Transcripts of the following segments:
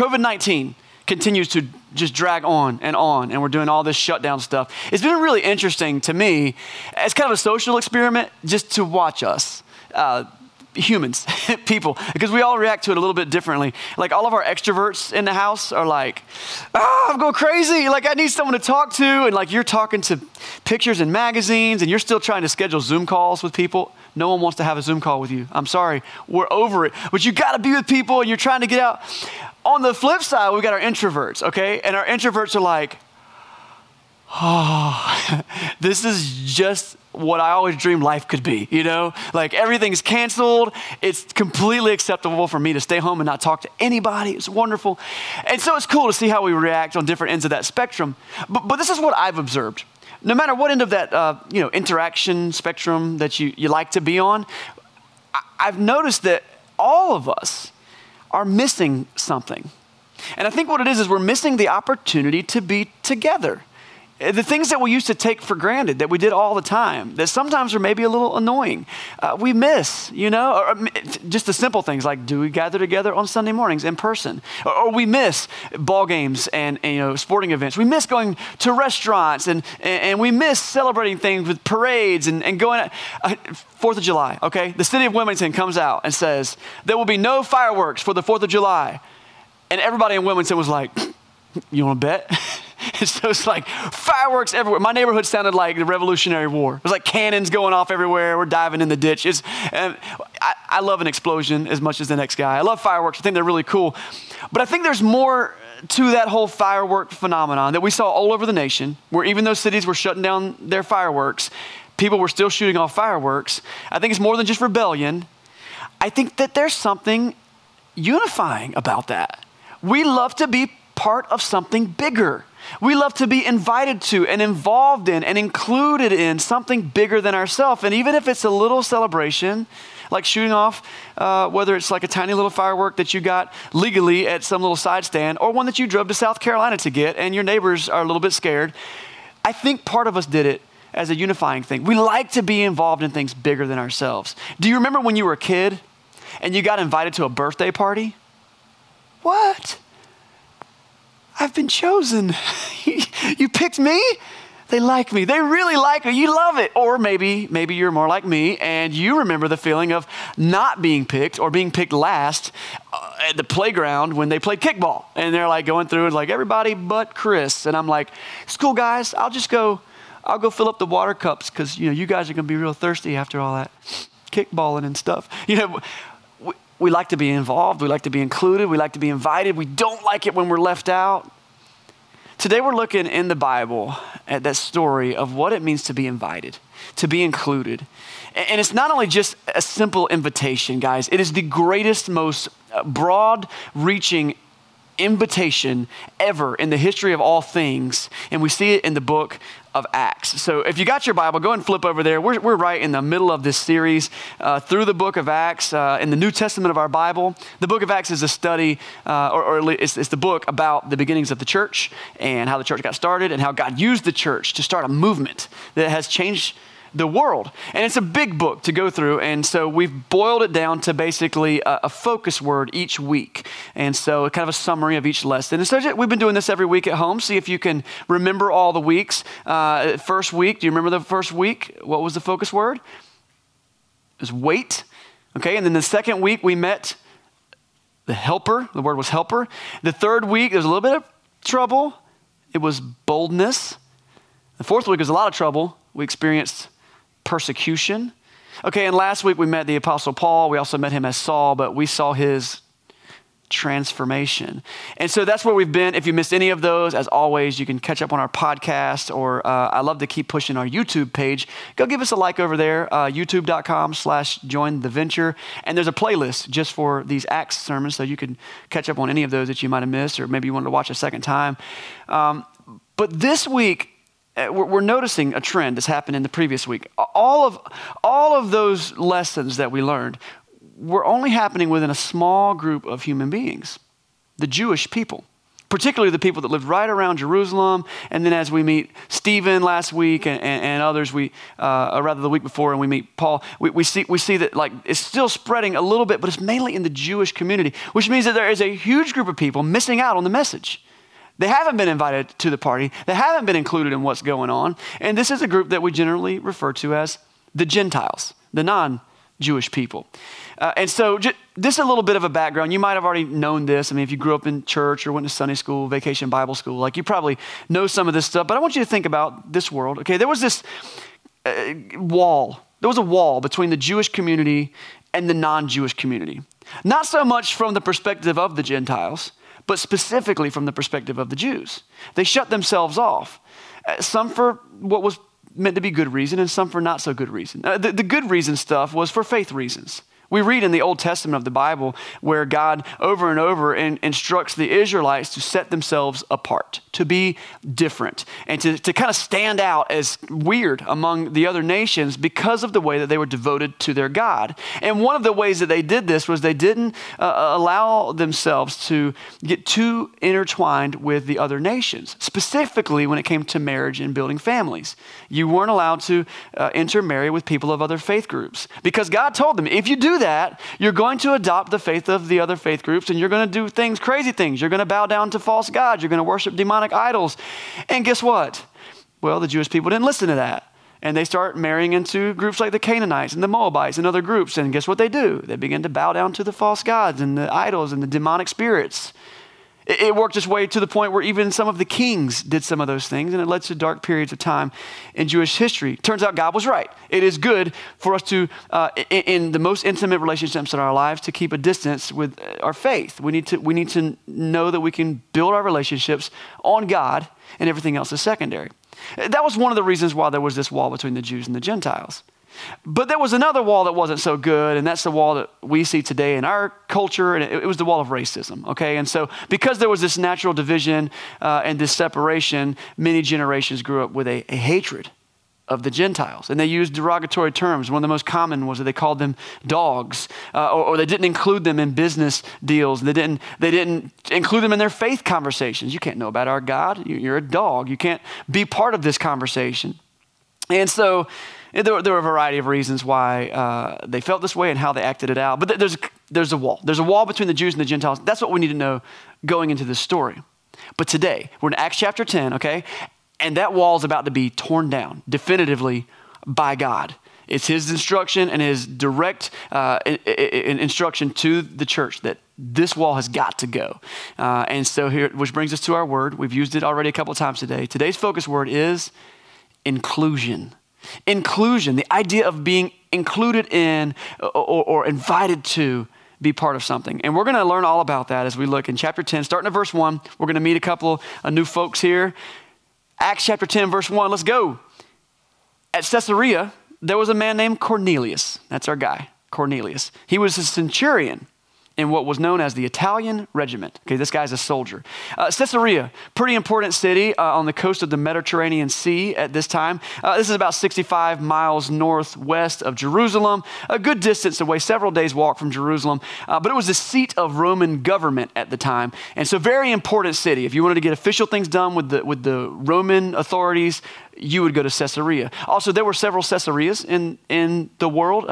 COVID 19 continues to just drag on and on, and we're doing all this shutdown stuff. It's been really interesting to me as kind of a social experiment just to watch us. Uh, humans, people, because we all react to it a little bit differently. Like all of our extroverts in the house are like, oh, I'm going crazy. Like I need someone to talk to. And like you're talking to pictures and magazines and you're still trying to schedule Zoom calls with people. No one wants to have a Zoom call with you. I'm sorry. We're over it. But you got to be with people and you're trying to get out. On the flip side, we got our introverts, okay? And our introverts are like, oh, this is just what I always dreamed life could be, you know? Like everything's canceled. It's completely acceptable for me to stay home and not talk to anybody. It's wonderful. And so it's cool to see how we react on different ends of that spectrum. But, but this is what I've observed. No matter what end of that, uh, you know, interaction spectrum that you, you like to be on, I, I've noticed that all of us are missing something. And I think what it is is we're missing the opportunity to be together. The things that we used to take for granted, that we did all the time, that sometimes are maybe a little annoying, uh, we miss, you know, or, or, just the simple things like do we gather together on Sunday mornings in person? Or, or we miss ball games and, and, you know, sporting events. We miss going to restaurants and, and, and we miss celebrating things with parades and, and going, uh, Fourth of July, okay? The city of Wilmington comes out and says, there will be no fireworks for the Fourth of July. And everybody in Wilmington was like, you want to bet? so it's like fireworks everywhere. My neighborhood sounded like the Revolutionary War. It was like cannons going off everywhere. We're diving in the ditch. It's, I, I love an explosion as much as the next guy. I love fireworks. I think they're really cool. But I think there's more to that whole firework phenomenon that we saw all over the nation, where even though cities were shutting down their fireworks, people were still shooting off fireworks. I think it's more than just rebellion. I think that there's something unifying about that. We love to be part of something bigger. We love to be invited to and involved in and included in something bigger than ourselves. And even if it's a little celebration, like shooting off, uh, whether it's like a tiny little firework that you got legally at some little side stand or one that you drove to South Carolina to get and your neighbors are a little bit scared, I think part of us did it as a unifying thing. We like to be involved in things bigger than ourselves. Do you remember when you were a kid and you got invited to a birthday party? What? I've been chosen. you picked me? They like me. They really like me. You love it. Or maybe, maybe you're more like me and you remember the feeling of not being picked or being picked last uh, at the playground when they played kickball. And they're like going through and like everybody but Chris. And I'm like, it's cool guys, I'll just go, I'll go fill up the water cups because you know you guys are gonna be real thirsty after all that kickballing and stuff. You know, we like to be involved, we like to be included, we like to be invited. We don't like it when we're left out. Today, we're looking in the Bible at that story of what it means to be invited, to be included. And it's not only just a simple invitation, guys, it is the greatest, most uh, broad reaching invitation ever in the history of all things. And we see it in the book of Acts. So if you got your Bible, go and flip over there. We're, we're right in the middle of this series uh, through the book of Acts uh, in the New Testament of our Bible. The book of Acts is a study, uh, or, or it's, it's, the book about the beginnings of the church and how the church got started and how God used the church to start a movement that has changed the world. And it's a big book to go through. And so we've boiled it down to basically a, a, focus word each week. And so kind of a summary of each lesson. And so we've been doing this every week at home. See if you can remember all the weeks. Uh, first week, do you remember the first week? What was the focus word? It was wait. Okay. And then the second week, we met the helper. The word was helper. The third week, there was a little bit of trouble. It was boldness. The fourth week was a lot of trouble. We experienced persecution. Okay, and last week we met the Apostle Paul. We also met him as Saul, but we saw his transformation. And so that's where we've been. If you missed any of those, as always, you can catch up on our podcast, or uh, I love to keep pushing our YouTube page. Go give us a like over there, uh, youtube.com slash join the venture. And there's a playlist just for these Acts sermons, so you can catch up on any of those that you might have missed, or maybe you wanted to watch a second time. Um, but this week, we're noticing a trend that's happened in the previous week. All of, all of those lessons that we learned were only happening within a small group of human beings, the Jewish people. particularly the people that lived right around Jerusalem. And then as we meet Stephen last week and, and, and others, we, uh, or rather the week before, and we meet Paul, we, we, see, we see that like it's still spreading a little bit, but it's mainly in the Jewish community, which means that there is a huge group of people missing out on the message. They haven't been invited to the party. They haven't been included in what's going on. And this is a group that we generally refer to as the Gentiles, the non Jewish people. Uh, and so, just, this is a little bit of a background. You might have already known this. I mean, if you grew up in church or went to Sunday school, vacation Bible school, like you probably know some of this stuff. But I want you to think about this world. Okay, there was this uh, wall. There was a wall between the Jewish community and the non Jewish community. Not so much from the perspective of the Gentiles, but specifically from the perspective of the Jews. They shut themselves off, uh, some for what was meant to be good reason and some for not so good reason. Uh, the, the good reason stuff was for faith reasons. We read in the Old Testament of the Bible where God over and over in, instructs the Israelites to set themselves apart, to be different, and to, to kind of stand out as weird among the other nations because of the way that they were devoted to their God. And one of the ways that they did this was they didn't uh, uh allow themselves to get too intertwined with the other nations, specifically when it came to marriage and building families. You weren't allowed to uh, intermarry with people of other faith groups because God told them if you do that, you're going to adopt the faith of the other faith groups and you're going to do things, crazy things. You're going to bow down to false gods. You're going to worship demonic idols. And guess what? Well, the Jewish people didn't listen to that. And they start marrying into groups like the Canaanites and the Moabites and other groups. And guess what they do? They begin to bow down to the false gods and the idols and the demonic spirits. It worked its way to the point where even some of the kings did some of those things, and it led to dark periods of time in Jewish history. Turns out God was right. It is good for us to, uh, in, in, the most intimate relationships in our lives, to keep a distance with uh, our faith. We need to, we need to know that we can build our relationships on God, and everything else is secondary. That was one of the reasons why there was this wall between the Jews and the Gentiles. But there was another wall that wasn't so good, and that's the wall that we see today in our culture, and it, was the wall of racism, okay? And so, because there was this natural division uh, and this separation, many generations grew up with a, a hatred of the Gentiles. And they used derogatory terms. One of the most common was that they called them dogs, uh, or, or, they didn't include them in business deals. They didn't, they didn't include them in their faith conversations. You can't know about our God. You're a dog. You can't be part of this conversation. And so there there were a variety of reasons why uh, they felt this way and how they acted it out. But there's, there's a wall. There's a wall between the Jews and the Gentiles. That's what we need to know going into this story. But today, we're in Acts chapter 10, okay? And that wall is about to be torn down definitively by God. It's his instruction and his direct uh, instruction to the church that this wall has got to go. Uh, and so here, which brings us to our word. We've used it already a couple times today. Today's focus word is inclusion. Inclusion, the idea of being included in or, or invited to be part of something. And we're going to learn all about that as we look in chapter 10, starting at verse 1. We're going to meet a couple of new folks here. Acts chapter 10, verse 1. Let's go. At Caesarea, there was a man named Cornelius. That's our guy, Cornelius. He was a centurion in what was known as the Italian Regiment. Okay, this guy's a soldier. Uh, Caesarea, pretty important city uh, on the coast of the Mediterranean Sea at this time. Uh, this is about 65 miles northwest of Jerusalem, a good distance away, several days' walk from Jerusalem. Uh, but it was the seat of Roman government at the time, and so very important city. If you wanted to get official things done with the with the Roman authorities, you would go to Caesarea. Also, there were several Caesareas in, in the world.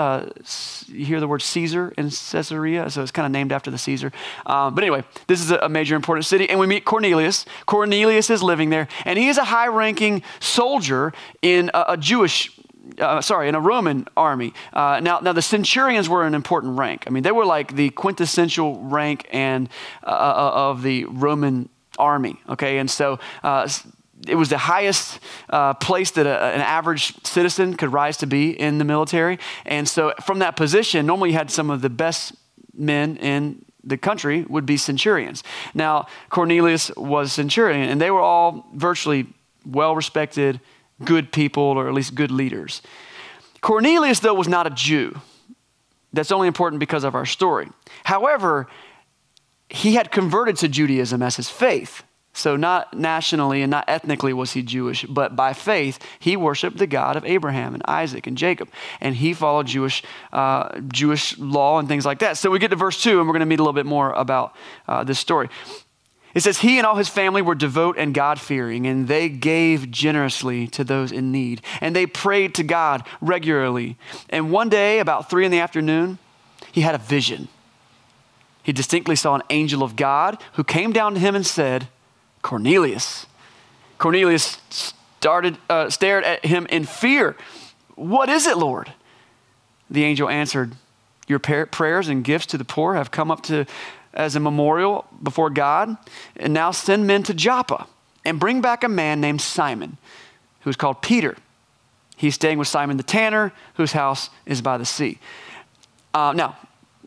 You hear the word Caesar in Caesarea, so it's kind of named after the Caesar. Um, but anyway, this is a, major important city, and we meet Cornelius. Cornelius is living there, and he is a high ranking soldier in a, a Jewish uh, sorry, in a Roman army. Uh, now, now the centurions were an important rank. I mean, they were like the quintessential rank and uh, uh of the Roman army. Okay, and so uh, it was the highest uh, place that a, an average citizen could rise to be in the military. And so, from that position, normally you had some of the best men in the country would be centurions. Now, Cornelius was centurion, and they were all virtually well respected, good people, or at least good leaders. Cornelius, though, was not a Jew. That's only important because of our story. However, he had converted to Judaism as his faith. So, not nationally and not ethnically was he Jewish, but by faith, he worshiped the God of Abraham and Isaac and Jacob. And he followed Jewish, uh, Jewish law and things like that. So, we get to verse 2, and we're going to meet a little bit more about uh, this story. It says, He and all his family were devout and God fearing, and they gave generously to those in need. And they prayed to God regularly. And one day, about three in the afternoon, he had a vision. He distinctly saw an angel of God who came down to him and said, Cornelius. Cornelius started, uh, stared at him in fear. What is it, Lord? The angel answered, Your prayers and gifts to the poor have come up to as a memorial before God. And now send men to Joppa and bring back a man named Simon, who's called Peter. He's staying with Simon the tanner, whose house is by the sea. Uh, now,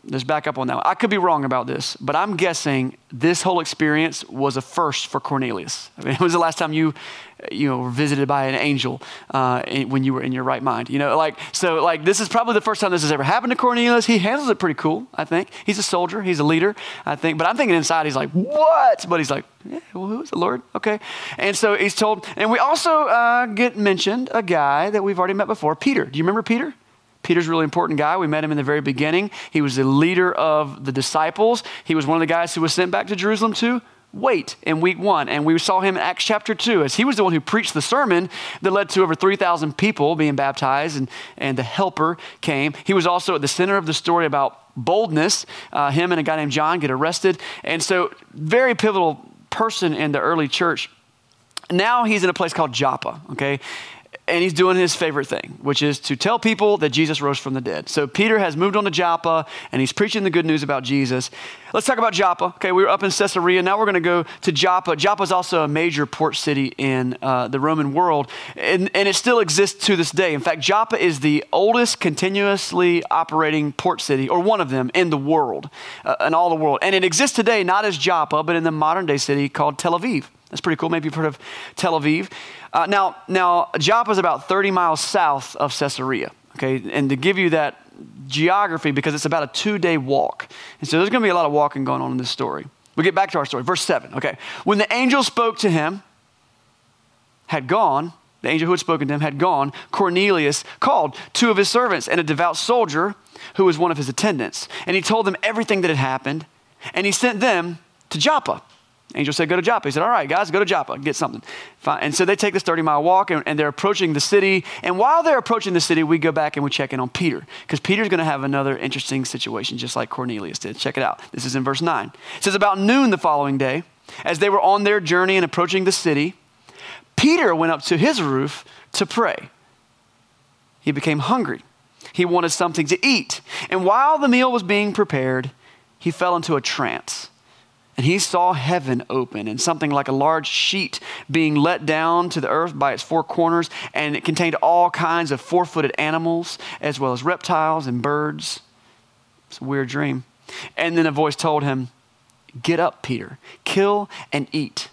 let's back up on that. I could be wrong about this, but I'm guessing this whole experience was a first for Cornelius. I mean, it was the last time you, you know, were visited by an angel uh, when you were in your right mind. You know, like so, like this is probably the first time this has ever happened to Cornelius. He handles it pretty cool, I think. He's a soldier, he's a leader, I think. But I'm thinking inside, he's like, what? But he's like, yeah, well, who is the Lord? Okay, and so he's told, and we also uh, get mentioned a guy that we've already met before, Peter. Do you remember Peter? Peter's a really important guy. We met him in the very beginning. He was the leader of the disciples. He was one of the guys who was sent back to Jerusalem to wait in week one. And we saw him in Acts chapter 2 as he was the one who preached the sermon that led to over 3,000 people being baptized and, and the helper came. He was also at the center of the story about boldness. Uh, him and a guy named John get arrested. And so, very pivotal person in the early church. Now he's in a place called Joppa, okay? And he's doing his favorite thing, which is to tell people that Jesus rose from the dead. So Peter has moved on to Joppa and he's preaching the good news about Jesus. Let's talk about Joppa. Okay, we were up in Caesarea. Now we're going to go to Joppa. Joppa is also a major port city in uh, the Roman world, and, and it still exists to this day. In fact, Joppa is the oldest continuously operating port city, or one of them, in the world, uh, in all the world. And it exists today not as Joppa, but in the modern day city called Tel Aviv. That's pretty cool. Maybe you've heard of Tel Aviv. Uh, now, now, Joppa is about 30 miles south of Caesarea. Okay, and to give you that geography, because it's about a two day walk. And so there's going to be a lot of walking going on in this story. We get back to our story. Verse 7. Okay. When the angel spoke to him, had gone, the angel who had spoken to him had gone, Cornelius called two of his servants and a devout soldier who was one of his attendants. And he told them everything that had happened, and he sent them to Joppa. Angel said, Go to Joppa. He said, All right, guys, go to Joppa, get something. Fine. And so they take this 30 mile walk and, and, they're approaching the city. And while they're approaching the city, we go back and we check in on Peter because Peter's going to have another interesting situation, just like Cornelius did. Check it out. This is in verse 9. It says, About noon the following day, as they were on their journey and approaching the city, Peter went up to his roof to pray. He became hungry. He wanted something to eat. And while the meal was being prepared, he fell into a trance and he saw heaven open and something like a large sheet being let down to the earth by its four corners, and it contained all kinds of four footed animals, as well as reptiles and birds. It's a weird dream. And then a voice told him, Get up, Peter, kill and eat.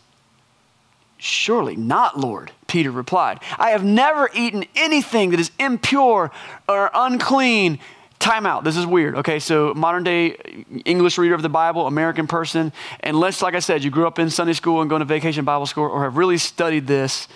Surely not, Lord, Peter replied. I have never eaten anything that is impure or unclean time out. This is weird. Okay, so modern day English reader of the Bible, American person, unless, like I said, you grew up in Sunday school and going to vacation Bible school or have really studied this,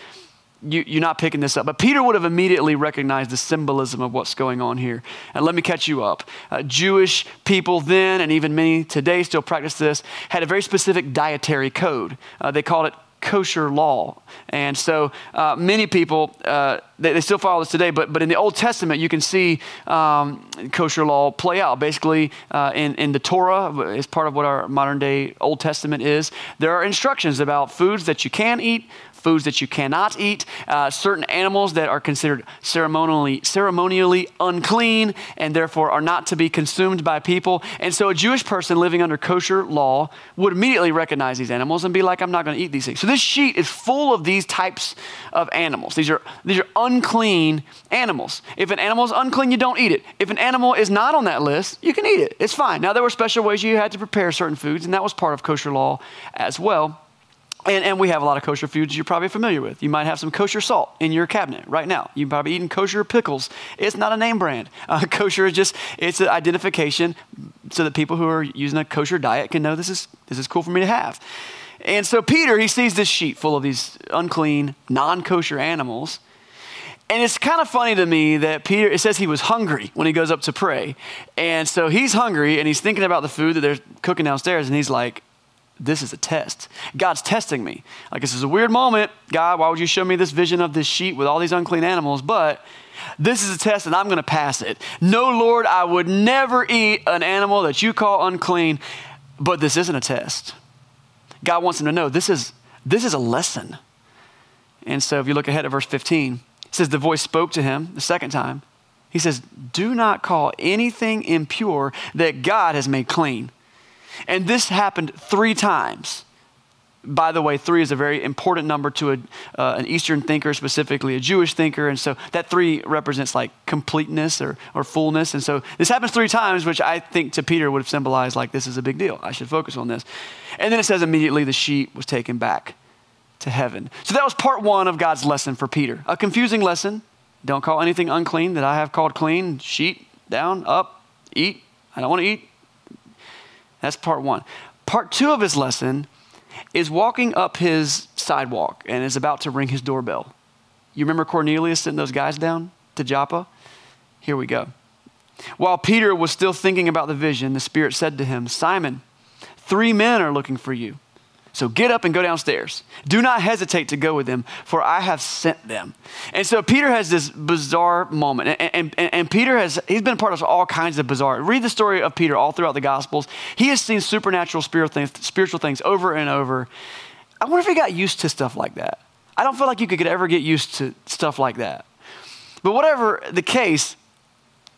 you, are not picking this up. But Peter would have immediately recognized the symbolism of what's going on here. And let me catch you up. Uh, Jewish people then, and even many today still practice this, had a very specific dietary code. Uh, they called it kosher law. And so uh, many people, uh, they, they, still follow this today, but, but in the Old Testament, you can see um, kosher law play out. Basically, uh, in, in the Torah, as part of what our modern day Old Testament is, there are instructions about foods that you can eat, foods that you cannot eat, uh, certain animals that are considered ceremonially, ceremonially unclean and therefore are not to be consumed by people. And so a Jewish person living under kosher law would immediately recognize these animals and be like, I'm not going to eat these things. So this sheet is full of these types of animals. These are, these are unclean animals. If an animal is unclean, you don't eat it. If an animal is not on that list, you can eat it. It's fine. Now, there were special ways you had to prepare certain foods, and that was part of kosher law as well. And, and, we have a lot of kosher foods you're probably familiar with. You might have some kosher salt in your cabinet right now. You're probably eating kosher pickles. It's not a name brand. Uh, kosher is just, it's an identification so that people who are using a kosher diet can know this is, this is cool for me to have. And so Peter, he sees this sheet full of these unclean, non kosher animals. And it's kind of funny to me that Peter, it says he was hungry when he goes up to pray. And so he's hungry and he's thinking about the food that they're cooking downstairs and he's like, this is a test. God's testing me. Like, this is a weird moment. God, why would you show me this vision of this sheep with all these unclean animals? But this is a test and I'm going to pass it. No, Lord, I would never eat an animal that you call unclean, but this isn't a test. God wants him to know this is, this is a lesson. And so if you look ahead at verse 15, it says, The voice spoke to him the second time. He says, Do not call anything impure that God has made clean. And this happened three times. By the way, three is a very important number to a, uh, an Eastern thinker, specifically a Jewish thinker. And so that three represents like completeness or, or fullness. And so this happens three times, which I think to Peter would have symbolized like this is a big deal. I should focus on this. And then it says immediately the sheep was taken back to heaven. So that was part one of God's lesson for Peter. A confusing lesson. Don't call anything unclean that I have called clean. Sheep, down, up, eat. I don't want to eat. That's part one. Part two of his lesson is walking up his sidewalk and is about to ring his doorbell. You remember Cornelius sending those guys down to Joppa? Here we go. While Peter was still thinking about the vision, the Spirit said to him, Simon, three men are looking for you. So get up and go downstairs. Do not hesitate to go with them, for I have sent them. And so Peter has this bizarre moment. And, and, and, Peter has, he's been part of all kinds of bizarre. Read the story of Peter all throughout the Gospels. He has seen supernatural spiritual things, spiritual things over and over. I wonder if he got used to stuff like that. I don't feel like you could ever get used to stuff like that. But whatever the case,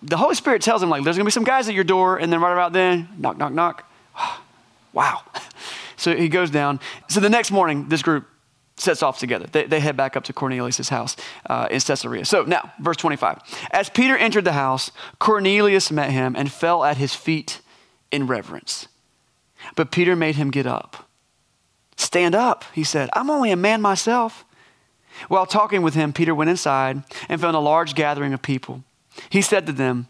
the Holy Spirit tells him, like, there's gonna be some guys at your door, and then right about then, knock, knock, knock. wow. So he goes down. So the next morning, this group sets off together. They, they head back up to Cornelius' house uh, in Caesarea. So now, verse 25. As Peter entered the house, Cornelius met him and fell at his feet in reverence. But Peter made him get up. Stand up, he said. I'm only a man myself. While talking with him, Peter went inside and found a large gathering of people. He said to them,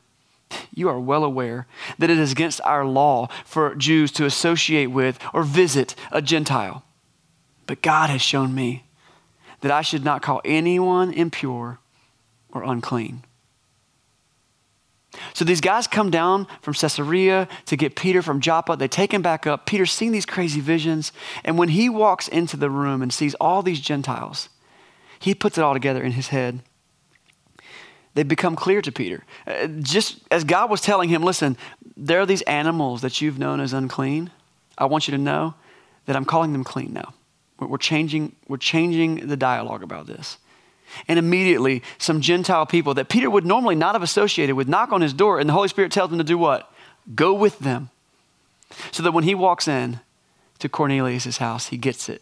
you are well aware that it is against our law for Jews to associate with or visit a Gentile. But God has shown me that I should not call anyone impure or unclean. So these guys come down from Caesarea to get Peter from Joppa. They take him back up. Peter's seen these crazy visions. And when he walks into the room and sees all these Gentiles, he puts it all together in his head they become clear to Peter. Uh, just as God was telling him, listen, there are these animals that you've known as unclean. I want you to know that I'm calling them clean now. We're changing, we're changing the dialogue about this. And immediately, some Gentile people that Peter would normally not have associated with knock on his door, and the Holy Spirit tells him to do what? Go with them. So that when he walks in to Cornelius' house, he gets it.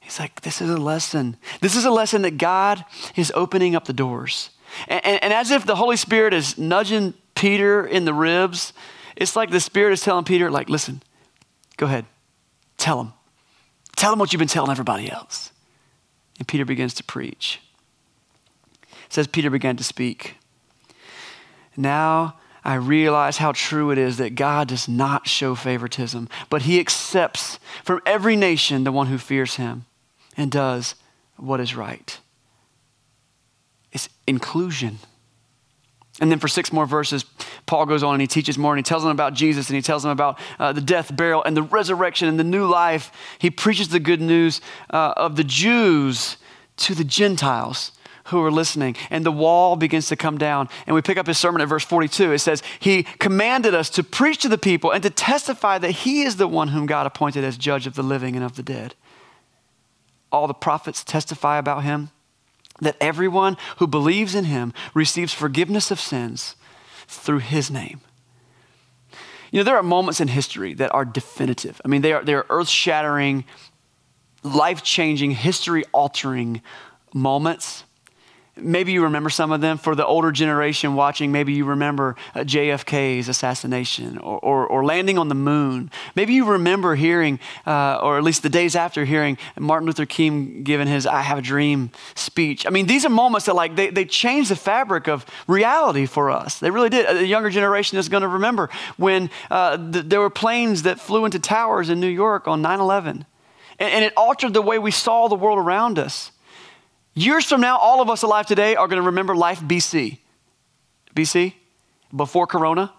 He's like, This is a lesson. This is a lesson that God is opening up the doors. And, and, and as if the Holy Spirit is nudging Peter in the ribs, it's like the Spirit is telling Peter, like, listen, go ahead, tell him. Tell him what you've been telling everybody else. And Peter begins to preach. It says, Peter began to speak. Now I realize how true it is that God does not show favoritism, but he accepts from every nation the one who fears him and does what is right. It's inclusion. And then for six more verses, Paul goes on and he teaches more and he tells them about Jesus and he tells them about uh, the death, burial, and the resurrection and the new life. He preaches the good news uh, of the Jews to the Gentiles who are listening. And the wall begins to come down. And we pick up his sermon at verse 42. It says, He commanded us to preach to the people and to testify that He is the one whom God appointed as judge of the living and of the dead. All the prophets testify about Him that everyone who believes in him receives forgiveness of sins through his name. You know, there are moments in history that are definitive. I mean, they are, they are earth shattering, life changing, history altering moments Maybe you remember some of them. For the older generation watching, maybe you remember uh, JFK's assassination or, or, or, landing on the moon. Maybe you remember hearing, uh, or at least the days after hearing Martin Luther King giving his I Have a Dream speech. I mean, these are moments that like they, they change the fabric of reality for us. They really did. The younger generation is going to remember when uh, th- there were planes that flew into towers in New York on 9 11. And, and it altered the way we saw the world around us. Years from now, all of us alive today are going to remember life BC. BC? Before Corona.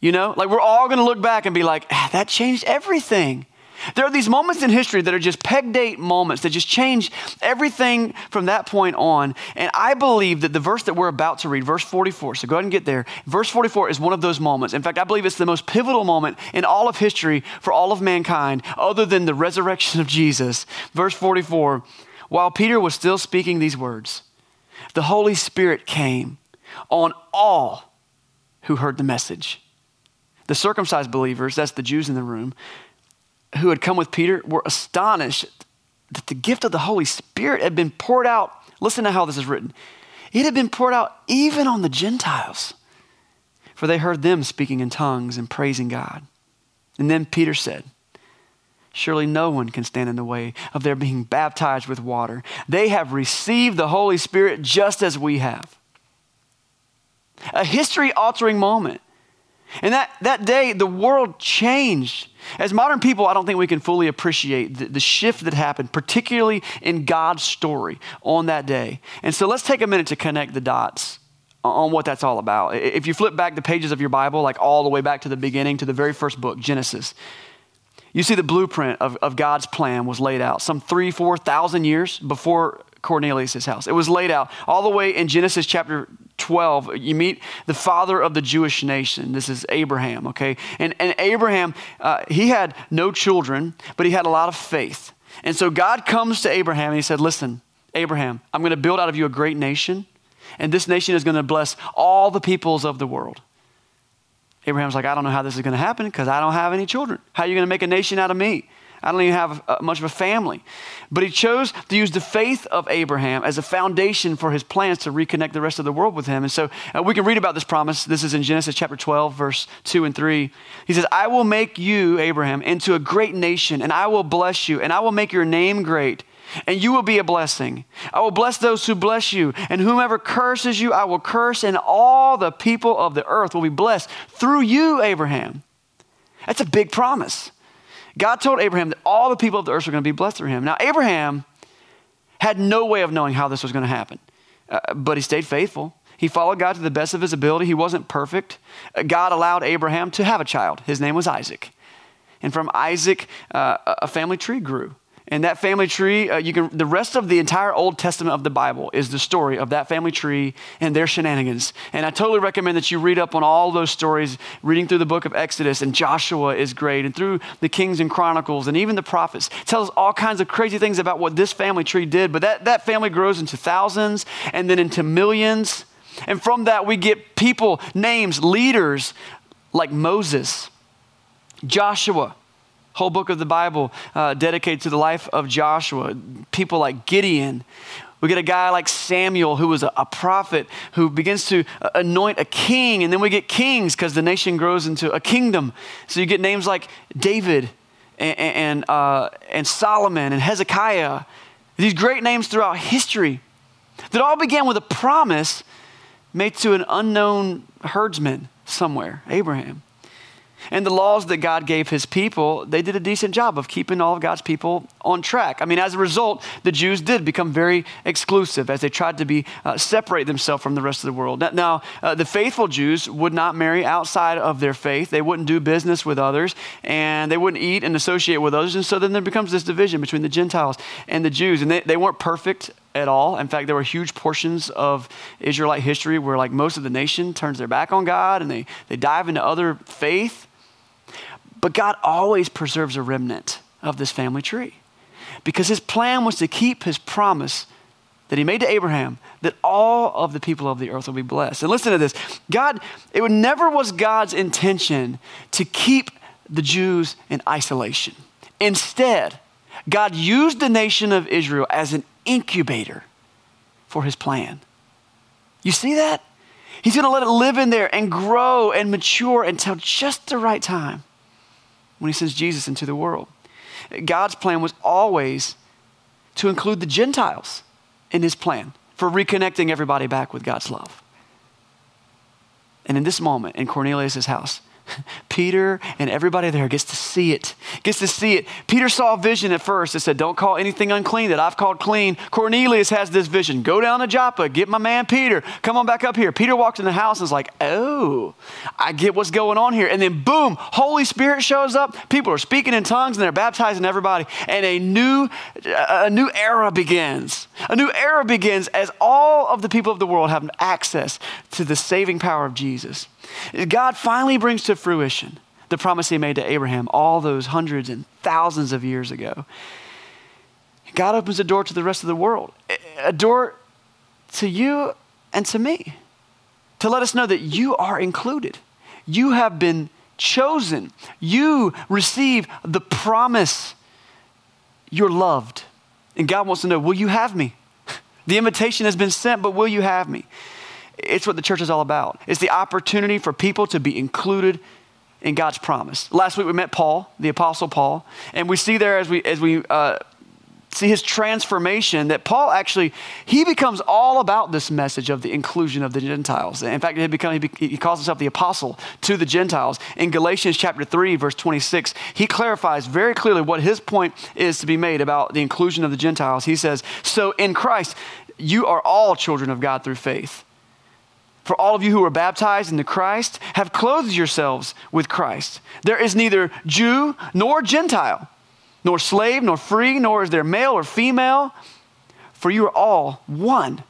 You know, like we're all going to look back and be like, ah, that changed everything. There are these moments in history that are just peg date moments that just change everything from that point on. And I believe that the verse that we're about to read, verse 44, so go ahead and get there. Verse 44 is one of those moments. In fact, I believe it's the most pivotal moment in all of history for all of mankind, other than the resurrection of Jesus. Verse 44 While Peter was still speaking these words, the Holy Spirit came on all who heard the message. The circumcised believers, that's the Jews in the room, who had come with Peter were astonished that the gift of the Holy Spirit had been poured out. Listen to how this is written. It had been poured out even on the Gentiles, for they heard them speaking in tongues and praising God. And then Peter said, Surely no one can stand in the way of their being baptized with water. They have received the Holy Spirit just as we have. A history altering moment. And that, that day, the world changed. As modern people, I don't think we can fully appreciate the, the, shift that happened, particularly in God's story on that day. And so let's take a minute to connect the dots on what that's all about. If you flip back the pages of your Bible, like all the way back to the beginning, to the very first book, Genesis, you see the blueprint of, of God's plan was laid out some three, 4,000 years before Cornelius' house. It was laid out all the way in Genesis chapter 12, you meet the father of the Jewish nation. This is Abraham, okay? And, and Abraham, uh, he had no children, but he had a lot of faith. And so God comes to Abraham and he said, Listen, Abraham, I'm going to build out of you a great nation, and this nation is going to bless all the peoples of the world. Abraham's like, I don't know how this is going to happen because I don't have any children. How are you going to make a nation out of me? I don't even have a, much of a family. But he chose to use the faith of Abraham as a foundation for his plans to reconnect the rest of the world with him. And so uh, we can read about this promise. This is in Genesis chapter 12, verse 2 and 3. He says, I will make you, Abraham, into a great nation, and I will bless you, and I will make your name great and you will be a blessing. I will bless those who bless you, and whomever curses you, I will curse, and all the people of the earth will be blessed through you, Abraham. That's a big promise. God told Abraham that all the people of the earth were going to be blessed through him. Now, Abraham had no way of knowing how this was going to happen, uh, but he stayed faithful. He followed God to the best of his ability. He wasn't perfect. Uh, God allowed Abraham to have a child. His name was Isaac. And from Isaac, uh, a family tree grew. And that family tree, uh, you can, the rest of the entire Old Testament of the Bible is the story of that family tree and their shenanigans. And I totally recommend that you read up on all those stories, reading through the book of Exodus, and Joshua is great, and through the Kings and Chronicles, and even the prophets. It tells all kinds of crazy things about what this family tree did. But that, that family grows into thousands and then into millions. And from that, we get people, names, leaders like Moses, Joshua, whole book of the Bible uh, dedicated to the life of Joshua. People like Gideon. We get a guy like Samuel, who was a, a prophet, who begins to uh, anoint a king. And then we get kings because the nation grows into a kingdom. So you get names like David and, and, uh, and Solomon and Hezekiah. These great names throughout history that all began with a promise made to an unknown herdsman somewhere, Abraham. And the laws that God gave his people, they did a decent job of keeping all of God's people on track. I mean, as a result, the Jews did become very exclusive as they tried to be uh, separate themselves from the rest of the world. Now, uh, the faithful Jews would not marry outside of their faith. They wouldn't do business with others, and they wouldn't eat and associate with others. And so then there becomes this division between the Gentiles and the Jews. And they, they weren't perfect at all. In fact, there were huge portions of Israelite history where like most of the nation turns their back on God and they, they dive into other faith. But God always preserves a remnant of this family tree because his plan was to keep his promise that he made to Abraham that all of the people of the earth will be blessed. And listen to this God, it never was God's intention to keep the Jews in isolation. Instead, God used the nation of Israel as an incubator for his plan. You see that? He's going to let it live in there and grow and mature until just the right time when he sends Jesus into the world. God's plan was always to include the Gentiles in his plan for reconnecting everybody back with God's love. And in this moment, in Cornelius' house, Peter and everybody there gets to see it. Gets to see it. Peter saw a vision at first that said, Don't call anything unclean that I've called clean. Cornelius has this vision. Go down to Joppa, get my man Peter. Come on back up here. Peter walks in the house and is like, Oh, I get what's going on here. And then boom, Holy Spirit shows up. People are speaking in tongues and they're baptizing everybody. And a new, a new era begins. A new era begins as all of the people of the world have access to the saving power of Jesus. God finally brings to fruition the promise he made to Abraham all those hundreds and thousands of years ago. God opens a door to the rest of the world, a door to you and to me, to let us know that you are included. You have been chosen. You receive the promise. You're loved. And God wants to know will you have me? The invitation has been sent, but will you have me? It's what the church is all about. It's the opportunity for people to be included in God's promise. Last week we met Paul, the Apostle Paul, and we see there as we as we uh, see his transformation that Paul actually he becomes all about this message of the inclusion of the Gentiles. In fact, he, become, he, calls himself the apostle to the Gentiles. In Galatians chapter 3 verse 26, he clarifies very clearly what his point is to be made about the inclusion of the Gentiles. He says, "So in Christ you are all children of God through faith." For all of you who are baptized into Christ have clothed yourselves with Christ. There is neither Jew nor Gentile, nor slave nor free, nor is there male or female, for you are all one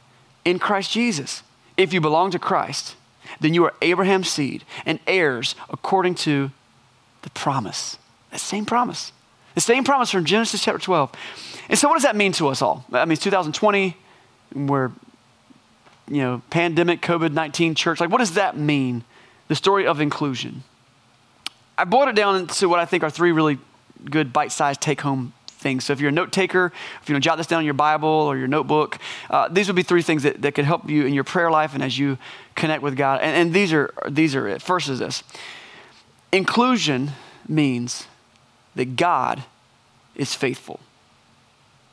in Christ Jesus. If you belong to Christ, then you are Abraham's seed and heirs according to the promise. That same promise. The same promise from Genesis chapter 12. And so, what does that mean to us all? I mean, it's 2020. We're you know, pandemic COVID 19 church. Like, what does that mean? The story of inclusion. I boiled it down into what I think are three really good bite sized take home things. So, if you're a note taker, if you to jot this down in your Bible or your notebook, uh, these would be three things that, that could help you in your prayer life and as you connect with God. And, and these, are, these are it. First is this inclusion means that God is faithful.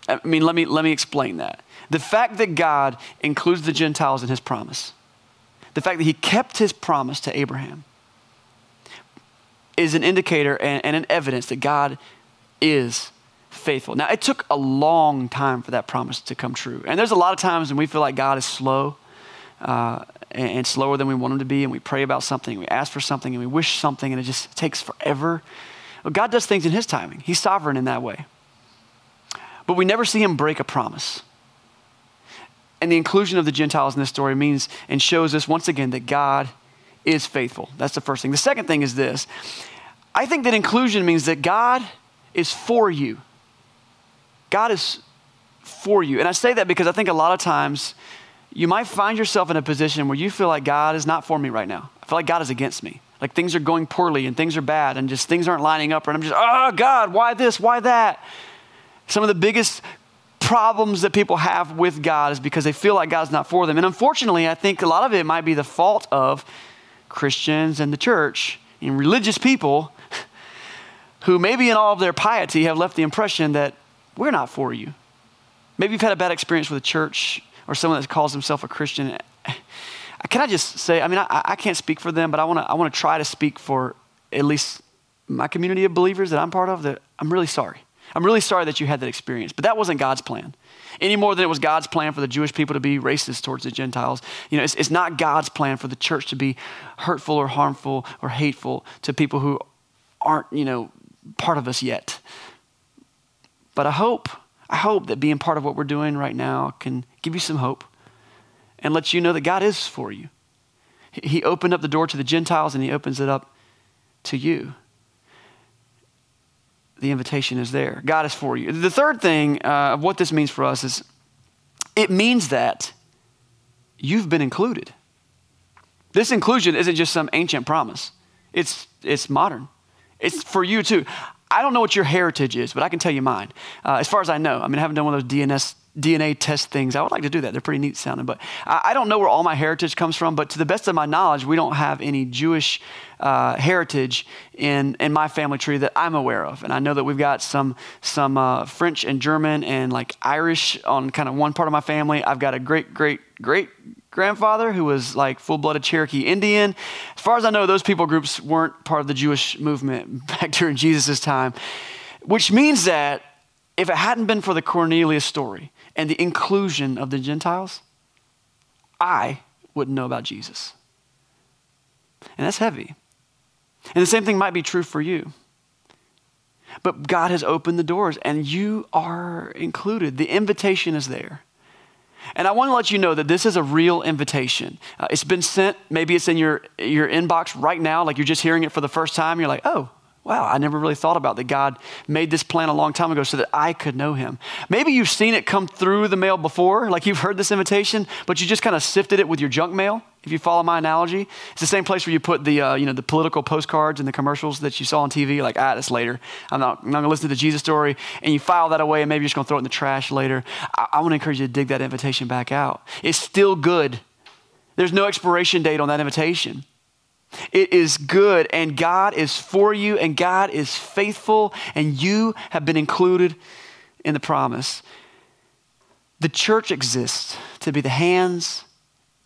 I mean, let me, let me explain that. The fact that God includes the Gentiles in his promise, the fact that he kept his promise to Abraham, is an indicator and, and an evidence that God is faithful. Now, it took a long time for that promise to come true. And there's a lot of times when we feel like God is slow uh, and, slower than we want him to be, and we pray about something, we ask for something, and we wish something, and it just takes forever. Well, God does things in his timing, he's sovereign in that way. But we never see him break a promise. And the inclusion of the Gentiles in this story means and shows us once again that God is faithful. That's the first thing. The second thing is this I think that inclusion means that God is for you. God is for you. And I say that because I think a lot of times you might find yourself in a position where you feel like God is not for me right now. I feel like God is against me. Like things are going poorly and things are bad and just things aren't lining up and I'm just, oh God, why this? Why that? Some of the biggest problems that people have with God is because they feel like God's not for them. And unfortunately, I think a lot of it might be the fault of Christians and the church and religious people who, maybe in all of their piety, have left the impression that we're not for you. Maybe you've had a bad experience with a church or someone that calls himself a Christian. Can I just say, I mean, I, I can't speak for them, but I want to I wanna try to speak for at least my community of believers that I'm part of, that I'm really sorry. I'm really sorry that you had that experience, but that wasn't God's plan. Any more than it was God's plan for the Jewish people to be racist towards the Gentiles. You know, it's, it's not God's plan for the church to be hurtful or harmful or hateful to people who aren't, you know, part of us yet. But I hope, I hope that being part of what we're doing right now can give you some hope and let you know that God is for you. He opened up the door to the Gentiles and he opens it up to you the invitation is there. God is for you. The third thing uh, of what this means for us is it means that you've been included. This inclusion isn't just some ancient promise, it's, it's modern. It's for you too. I don't know what your heritage is, but I can tell you mine. Uh, as far as I know, I mean, I haven't done one of those DNS DNA test things. I would like to do that. They're pretty neat sounding. But I, I don't know where all my heritage comes from, but to the best of my knowledge, we don't have any Jewish uh, heritage in, in my family tree that I'm aware of. And I know that we've got some, some uh, French and German and like Irish on kind of one part of my family. I've got a great, great, great grandfather who was like full blooded Cherokee Indian. As far as I know, those people groups weren't part of the Jewish movement back during Jesus' time, which means that if it hadn't been for the Cornelius story and the inclusion of the Gentiles, I wouldn't know about Jesus. And that's heavy. And the same thing might be true for you. But God has opened the doors and you are included. The invitation is there. And I want to let you know that this is a real invitation. Uh, it's been sent, maybe it's in your, your inbox right now, like you're just hearing it for the first time. You're like, oh, wow, I never really thought about that God made this plan a long time ago so that I could know him. Maybe you've seen it come through the mail before, like you've heard this invitation, but you just kind of sifted it with your junk mail. If you follow my analogy, it's the same place where you put the, uh, you know, the political postcards and the commercials that you saw on TV, like, ah, that's later. I'm not, I'm not going to listen to the Jesus story. And you file that away and maybe you're just going to throw it in the trash later. I, I want to encourage you to dig that invitation back out. It's still good. There's no expiration date on that invitation. It is good, and God is for you, and God is faithful, and you have been included in the promise. The church exists to be the hands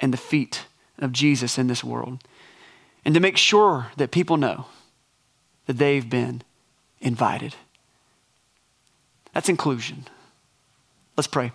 and the feet of Jesus in this world, and to make sure that people know that they've been invited. That's inclusion. Let's pray.